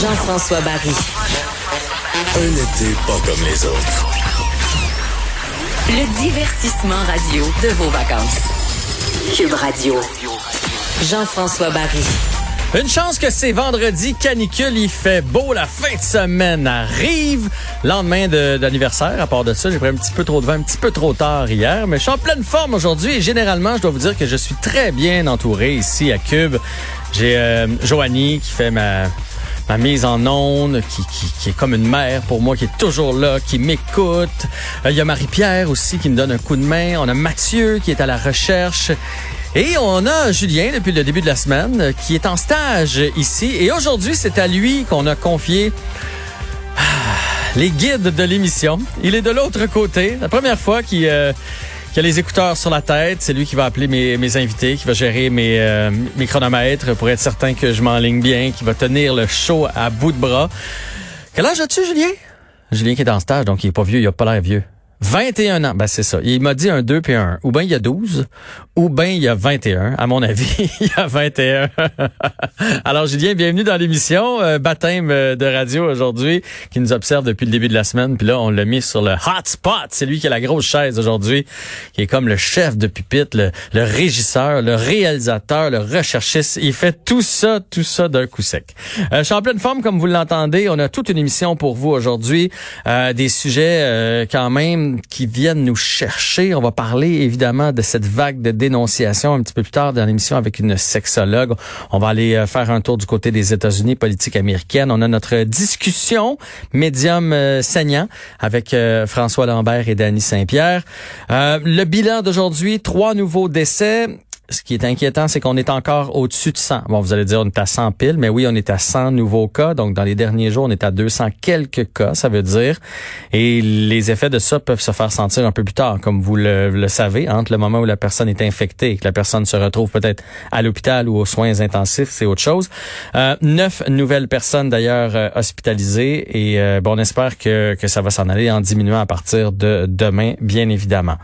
Jean-François Barry. Un été pas comme les autres. Le divertissement radio de vos vacances. Cube Radio. Jean-François Barry. Une chance que c'est vendredi, canicule, il fait beau, la fin de semaine arrive. Lendemain de- d'anniversaire, à part de ça, j'ai pris un petit peu trop de vin, un petit peu trop tard hier, mais je suis en pleine forme aujourd'hui et généralement, je dois vous dire que je suis très bien entouré ici à Cube. J'ai euh, Joanie qui fait ma ma mise en onde, qui, qui, qui est comme une mère pour moi, qui est toujours là, qui m'écoute. Euh, Il y a Marie-Pierre aussi qui me donne un coup de main. On a Mathieu qui est à la recherche. Et on a Julien depuis le début de la semaine euh, qui est en stage ici. Et aujourd'hui, c'est à lui qu'on a confié ah, les guides de l'émission. Il est de l'autre côté. La première fois qu'il euh, qu'il a les écouteurs sur la tête. C'est lui qui va appeler mes, invités, qui va gérer mes, euh, mes chronomètres pour être certain que je m'enligne bien, qui va tenir le show à bout de bras. Quel âge as-tu, Julien? Julien qui est en stage, donc il est pas vieux, il a pas l'air vieux. 21 ans, ben c'est ça. Il m'a dit un 2 puis un 1. Ou bien il y a 12, ou bien il y a 21. À mon avis, il y a 21. Alors Julien, bienvenue dans l'émission. Euh, baptême euh, de radio aujourd'hui, qui nous observe depuis le début de la semaine. Puis là, on l'a mis sur le hotspot. C'est lui qui a la grosse chaise aujourd'hui, qui est comme le chef de pupitre, le, régisseur, le réalisateur, le recherchiste. Il fait tout ça, tout ça d'un coup sec. Euh, je suis en pleine forme, comme vous l'entendez. On a toute une émission pour vous aujourd'hui. Euh, des sujets quand même qui viennent nous chercher. On va parler évidemment de cette vague de dénonciation un petit peu plus tard dans l'émission avec une sexologue. On va aller euh, faire un tour du côté des États-Unis, politique américaine. On a notre discussion médium euh, saignant avec euh, François Lambert et Danny Saint-Pierre. Le bilan d'aujourd'hui, trois nouveaux décès ce qui est inquiétant, c'est qu'on est encore au-dessus de 100. Bon, vous allez dire, on est à 100 piles, mais oui, on est à 100 nouveaux cas. Donc, dans les derniers jours, on est à 200 quelques cas, ça veut dire. Et les effets de ça peuvent se faire sentir un peu plus tard, comme vous le, savez, entre le moment où la personne est infectée et que la personne se retrouve peut-être à l'hôpital ou aux soins intensifs, c'est autre chose. Euh, neuf nouvelles personnes, d'ailleurs, euh, hospitalisées. Et euh, bon, on espère que, que ça va s'en aller en diminuant à partir de demain, bien évidemment.